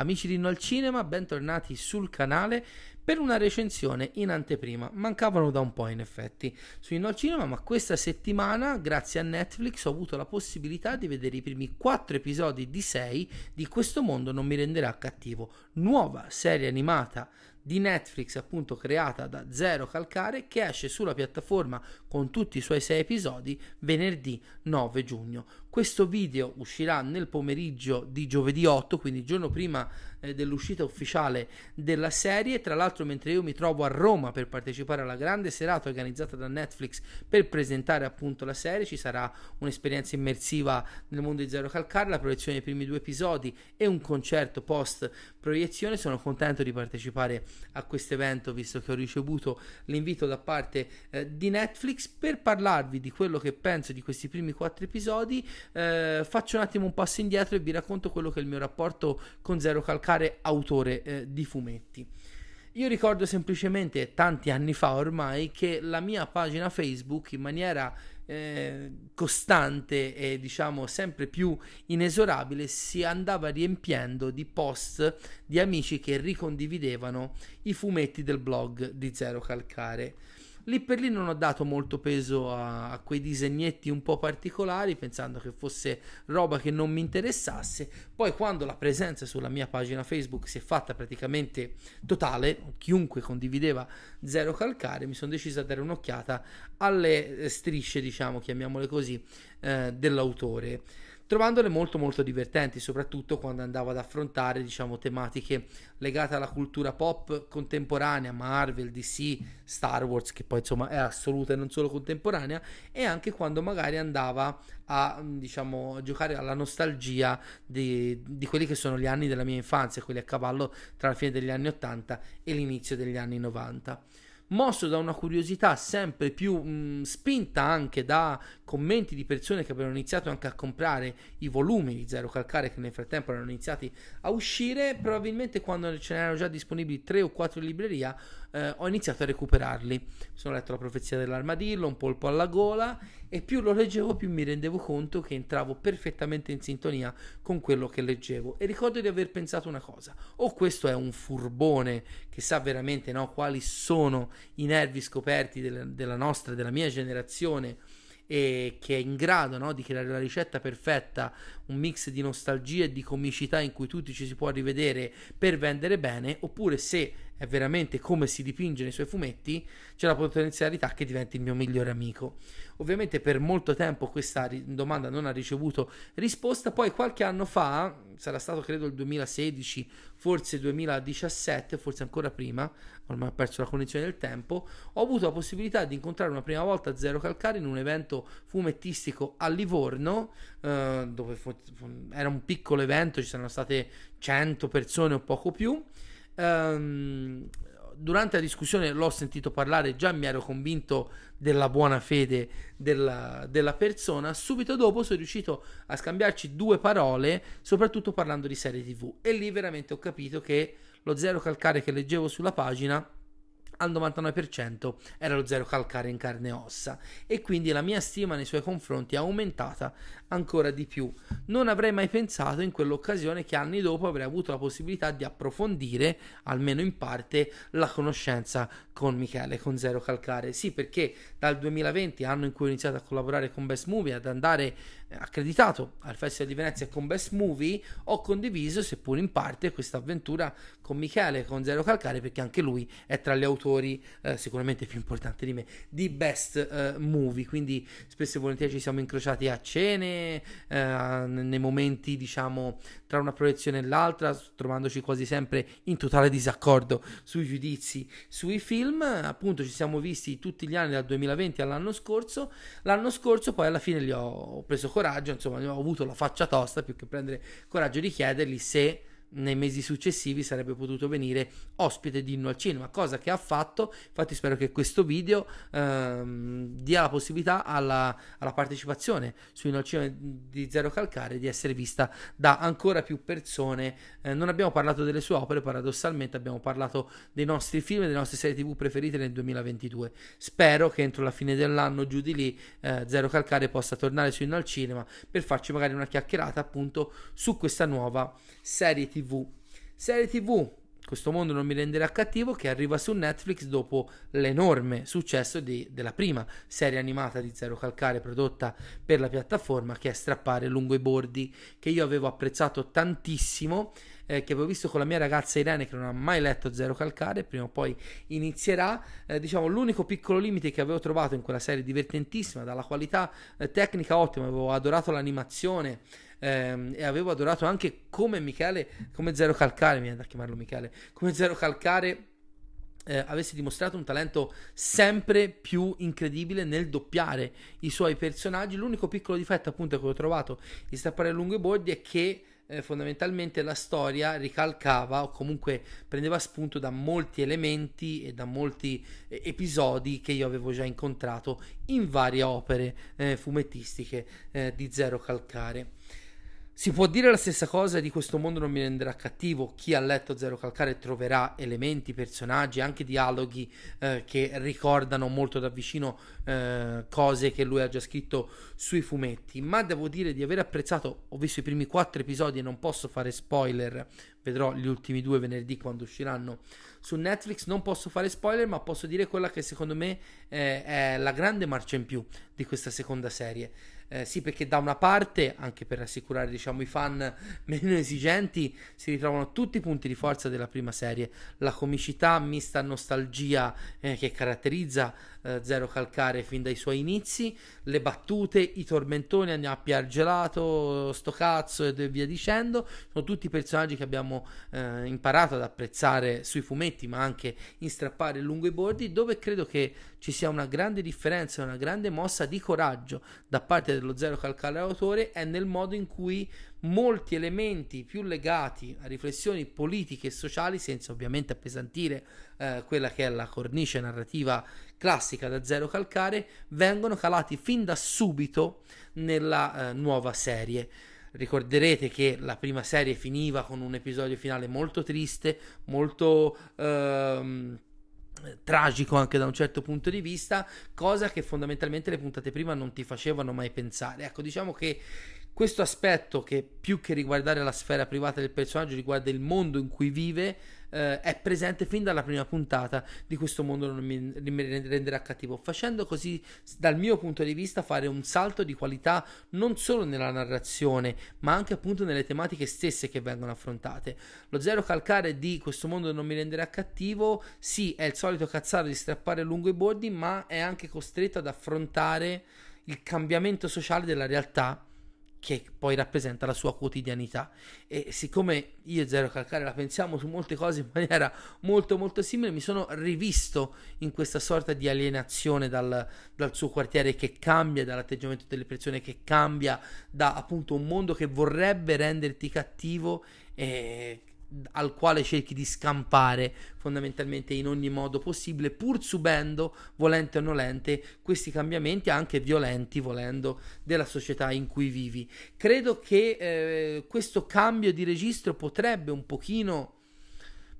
Amici di No al Cinema, bentornati sul canale per una recensione in anteprima. Mancavano da un po' in effetti su No al Cinema, ma questa settimana, grazie a Netflix, ho avuto la possibilità di vedere i primi 4 episodi di 6 di Questo mondo non mi renderà cattivo, nuova serie animata di Netflix appunto creata da Zero Calcare che esce sulla piattaforma con tutti i suoi sei episodi venerdì 9 giugno. Questo video uscirà nel pomeriggio di giovedì 8, quindi il giorno prima eh, dell'uscita ufficiale della serie. Tra l'altro, mentre io mi trovo a Roma per partecipare alla grande serata organizzata da Netflix per presentare appunto la serie, ci sarà un'esperienza immersiva nel mondo di Zero Calcare, la proiezione dei primi due episodi e un concerto post proiezione. Sono contento di partecipare a questo evento visto che ho ricevuto l'invito da parte eh, di Netflix per parlarvi di quello che penso di questi primi quattro episodi eh, faccio un attimo un passo indietro e vi racconto quello che è il mio rapporto con Zero Calcare, autore eh, di fumetti. Io ricordo semplicemente tanti anni fa ormai che la mia pagina Facebook in maniera eh, costante e diciamo sempre più inesorabile si andava riempiendo di post di amici che ricondividevano i fumetti del blog di Zero Calcare. Lì per lì non ho dato molto peso a, a, quei disegnetti un po' particolari, pensando che fosse roba che non mi interessasse. Poi, quando la presenza sulla mia pagina Facebook si è fatta praticamente totale, chiunque condivideva zero calcare, mi sono deciso a dare un'occhiata alle strisce, diciamo, chiamiamole così, eh, dell'autore trovandole molto molto divertenti, soprattutto quando andavo ad affrontare, diciamo, tematiche legate alla cultura pop contemporanea, Marvel, DC, Star Wars, che poi insomma è assoluta e non solo contemporanea, e anche quando magari andava a, diciamo, giocare alla nostalgia di, di quelli che sono gli anni della mia infanzia, quelli a cavallo tra la fine degli anni 80 e l'inizio degli anni 90 mosso da una curiosità sempre più mh, spinta anche da commenti di persone che avevano iniziato anche a comprare i volumi di Zero Calcare che nel frattempo erano iniziati a uscire, probabilmente quando ce n'erano già disponibili tre o quattro in libreria eh, ho iniziato a recuperarli. Sono letto la profezia dell'armadillo, un polpo alla gola e più lo leggevo più mi rendevo conto che entravo perfettamente in sintonia con quello che leggevo e ricordo di aver pensato una cosa, o questo è un furbone che sa veramente no, quali sono i nervi scoperti della, della nostra, della mia generazione e che è in grado no, di creare la ricetta perfetta, un mix di nostalgia e di comicità in cui tutti ci si può rivedere per vendere bene, oppure se è veramente come si dipinge nei suoi fumetti, c'è la potenzialità che diventi il mio migliore amico. Ovviamente per molto tempo questa domanda non ha ricevuto risposta, poi qualche anno fa, sarà stato credo il 2016, forse 2017, forse ancora prima, ormai ho perso la connessione del tempo, ho avuto la possibilità di incontrare una prima volta Zero Calcare in un evento fumettistico a Livorno, eh, dove fu, fu, era un piccolo evento, ci sono state 100 persone o poco più Um, durante la discussione l'ho sentito parlare, già mi ero convinto della buona fede della, della, persona. Subito dopo sono riuscito a scambiarci due parole, soprattutto parlando di serie TV. E lì veramente ho capito che lo zero calcare che leggevo sulla pagina al 99% era lo zero calcare in carne e ossa e quindi la mia stima nei suoi confronti è aumentata ancora di più. Non avrei mai pensato in quell'occasione che anni dopo avrei avuto la possibilità di approfondire, almeno in parte, la conoscenza con Michele, con Zero Calcare. Sì, perché dal 2020, anno in cui ho iniziato a collaborare con Best Movie, ad andare accreditato al Festival di Venezia con Best Movie, ho condiviso, seppur in parte, questa avventura con Michele, con Zero Calcare, perché anche lui è tra gli autori eh, sicuramente più importanti di me di Best eh, Movie. Quindi spesso e volentieri ci siamo incrociati a cene eh, nei momenti, diciamo, tra una proiezione e l'altra, trovandoci quasi sempre in totale disaccordo sui giudizi sui film. Appunto, ci siamo visti tutti gli anni dal 2020 all'anno scorso. L'anno scorso, poi alla fine gli ho preso coraggio, insomma, ho avuto la faccia tosta più che prendere coraggio di chiedergli se nei mesi successivi sarebbe potuto venire ospite di Inno al Cinema, cosa che ha fatto. Infatti, spero che questo video ehm, dia la possibilità alla, alla, partecipazione su Inno al Cinema di Zero Calcare di essere vista da ancora più persone. Eh, non abbiamo parlato delle sue opere, paradossalmente, abbiamo parlato dei nostri film e delle nostre serie TV preferite nel 2022. Spero che entro la fine dell'anno, giù di lì, eh, Zero Calcare possa tornare su Inno al Cinema per farci magari una chiacchierata appunto su questa nuova serie TV TV. Serie TV, questo mondo non mi renderà cattivo, che arriva su Netflix dopo l'enorme successo di, della prima serie animata di Zero Calcare prodotta per la piattaforma, che è Strappare lungo i bordi, che io avevo apprezzato tantissimo. Eh, che avevo visto con la mia ragazza Irene che non ha mai letto Zero Calcare, prima o poi inizierà. Eh, diciamo l'unico piccolo limite che avevo trovato in quella serie divertentissima, dalla qualità eh, tecnica ottima, avevo adorato l'animazione, ehm, e avevo adorato anche come Michele, come Zero Calcare, mi viene da chiamarlo Michele, come Zero Calcare eh, avesse dimostrato un talento sempre più incredibile nel doppiare i suoi personaggi. L'unico piccolo difetto appunto che ho trovato in Strappare lungo i bordi è che eh, fondamentalmente la storia ricalcava o comunque prendeva spunto da molti elementi e da molti eh, episodi che io avevo già incontrato in varie opere eh, fumettistiche eh, di Zero Calcare. Si può dire la stessa cosa di questo mondo non mi renderà cattivo. Chi ha letto Zero Calcare troverà elementi, personaggi, anche dialoghi eh, che ricordano molto da vicino eh, cose che lui ha già scritto sui fumetti. Ma devo dire di aver apprezzato, ho visto i primi quattro episodi e non posso fare spoiler, vedrò gli ultimi due venerdì quando usciranno su Netflix. Non posso fare spoiler, ma posso dire quella che secondo me eh, è la grande marcia in più di questa seconda serie. Eh, sì, perché da una parte, anche per rassicurare diciamo, i fan meno esigenti, si ritrovano tutti i punti di forza della prima serie. La comicità mista nostalgia eh, che caratterizza eh, Zero Calcare fin dai suoi inizi, le battute, i tormentoni, andiamo a piar gelato, sto cazzo e via dicendo, sono tutti personaggi che abbiamo eh, imparato ad apprezzare sui fumetti, ma anche in strappare lungo i bordi, dove credo che ci sia una grande differenza, una grande mossa di coraggio da parte dello Zero Calcare autore è nel modo in cui molti elementi più legati a riflessioni politiche e sociali, senza ovviamente appesantire eh, quella che è la cornice narrativa classica da Zero Calcare, vengono calati fin da subito nella eh, nuova serie. Ricorderete che la prima serie finiva con un episodio finale molto triste, molto ehm, tragico anche da un certo punto di vista, cosa che fondamentalmente le puntate prima non ti facevano mai pensare. Ecco, diciamo che questo aspetto che più che riguardare la sfera privata del personaggio riguarda il mondo in cui vive eh, è presente fin dalla prima puntata di questo mondo non mi, renderà cattivo. Facendo così dal mio punto di vista fare un salto di qualità non solo nella narrazione ma anche appunto nelle tematiche stesse che vengono affrontate. Lo zero calcare di questo mondo non mi renderà cattivo sì è il solito cazzaro di strappare lungo i bordi ma è anche costretto ad affrontare il cambiamento sociale della realtà che poi rappresenta la sua quotidianità. E siccome io e Zero Calcare la pensiamo su molte cose in maniera molto molto simile mi sono rivisto in questa sorta di alienazione dal, dal suo quartiere che cambia dall'atteggiamento delle persone che cambia da appunto un mondo che vorrebbe renderti cattivo e al quale cerchi di scampare fondamentalmente in ogni modo possibile, pur subendo, volente o nolente, questi cambiamenti anche violenti, volendo, della società in cui vivi. Credo che eh, questo cambio di registro potrebbe un pochino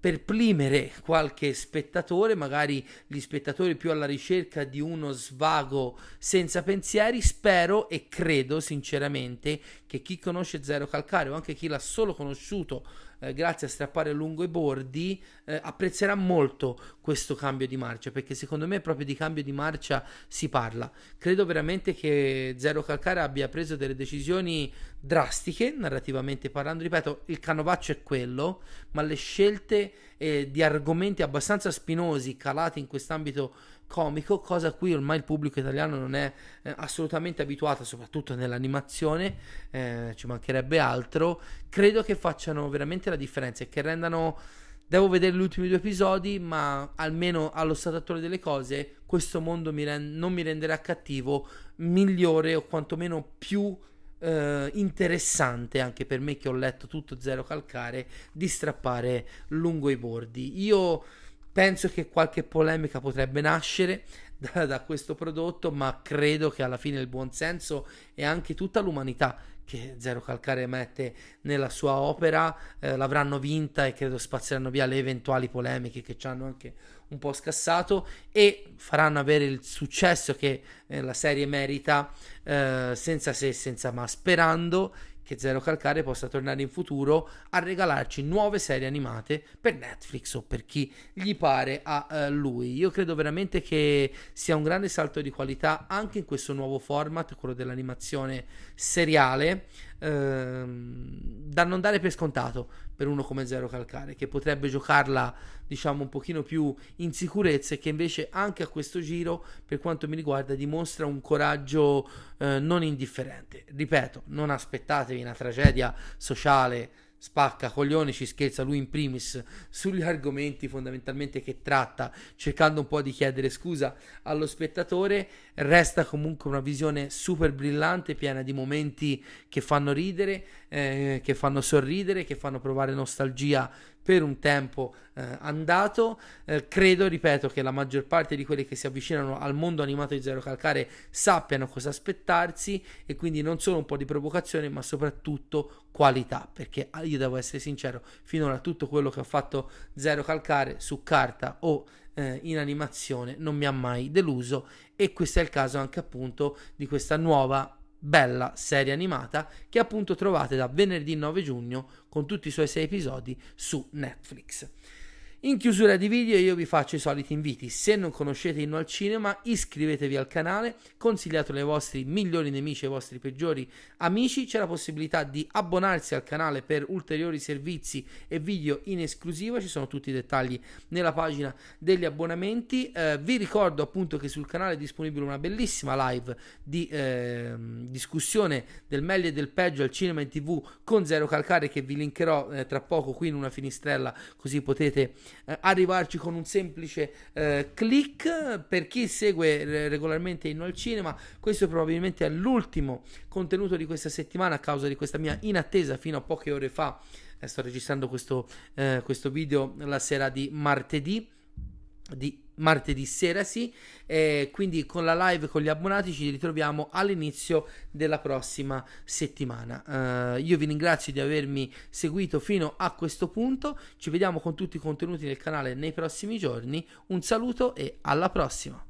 perplimere qualche spettatore, magari gli spettatori più alla ricerca di uno svago senza pensieri. Spero e credo sinceramente che chi conosce Zero Calcare o anche chi l'ha solo conosciuto eh, grazie a strappare lungo i bordi, eh, apprezzerà molto questo cambio di marcia, perché secondo me proprio di cambio di marcia si parla. Credo veramente che Zero Calcare abbia preso delle decisioni drastiche, narrativamente parlando, ripeto, il canovaccio è quello, ma le scelte eh, di argomenti abbastanza spinosi calati in quest'ambito comico, cosa a cui ormai il pubblico italiano non è eh, assolutamente abituato, soprattutto nell'animazione, eh, ci mancherebbe altro. Credo che facciano veramente la differenza e che rendano. Devo vedere gli ultimi due episodi, ma almeno allo stato attuale delle cose, questo mondo mi rend- non mi renderà cattivo, migliore o quantomeno più eh, interessante anche per me che ho letto tutto zero calcare di strappare lungo i bordi. Io penso che qualche polemica potrebbe nascere da, da questo prodotto, ma credo che alla fine il buonsenso e anche tutta l'umanità che Zero Calcare mette nella sua opera eh, l'avranno vinta e credo spazieranno via le eventuali polemiche che ci hanno anche un po' scassato e faranno avere il successo che eh, la serie merita eh, senza se e senza ma sperando che Zero Calcare possa tornare in futuro a regalarci nuove serie animate per Netflix o per chi gli pare a uh, lui. Io credo veramente che sia un grande salto di qualità anche in questo nuovo format, quello dell'animazione seriale, ehm, da non dare per scontato per uno come Zero Calcare, che potrebbe giocarla diciamo un pochino più in sicurezza e che invece anche a questo giro, per quanto mi riguarda, dimostra un coraggio eh, non indifferente. Ripeto, non aspettatevi una tragedia sociale spacca coglioni, ci scherza lui in primis sugli argomenti fondamentalmente che tratta, cercando un po' di chiedere scusa allo spettatore. Resta comunque una visione super brillante, piena di momenti che fanno ridere, eh, che fanno sorridere, che fanno provare nostalgia per un tempo eh, andato. Eh, credo, ripeto, che la maggior parte di quelli che si avvicinano al mondo animato di Zero Calcare sappiano cosa aspettarsi e quindi non solo un po' di provocazione, ma soprattutto qualità, perché ah, io devo essere sincero, finora tutto quello che ho fatto Zero Calcare su carta o eh, in animazione non mi ha mai deluso e questo è il caso anche appunto di questa nuova bella serie animata che appunto trovate da venerdì 9 giugno con tutti i suoi sei episodi su Netflix. In chiusura di video io vi faccio i soliti inviti, se non conoscete Inno al Cinema iscrivetevi al canale, consigliatelo ai vostri migliori nemici, ai vostri peggiori amici, c'è la possibilità di abbonarsi al canale per ulteriori servizi e video in esclusiva, ci sono tutti i dettagli nella pagina degli abbonamenti, eh, vi ricordo appunto che sul canale è disponibile una bellissima live di eh, discussione del meglio e del peggio al cinema in tv con Zero Calcare che vi linkerò eh, tra poco qui in una finistrella così potete eh, arrivarci con un semplice eh, click. Per chi segue regolarmente Inno al Cinema, questo probabilmente è l'ultimo contenuto di questa settimana a causa di questa mia inattesa fino a poche ore fa. Eh, sto registrando questo, eh, questo video la sera di martedì di martedì sera sì. E quindi con la live con gli abbonati ci ritroviamo all'inizio della prossima settimana. Uh, io vi ringrazio di avermi seguito fino a questo punto. Ci vediamo con tutti i contenuti del canale nei prossimi giorni. Un saluto e alla prossima.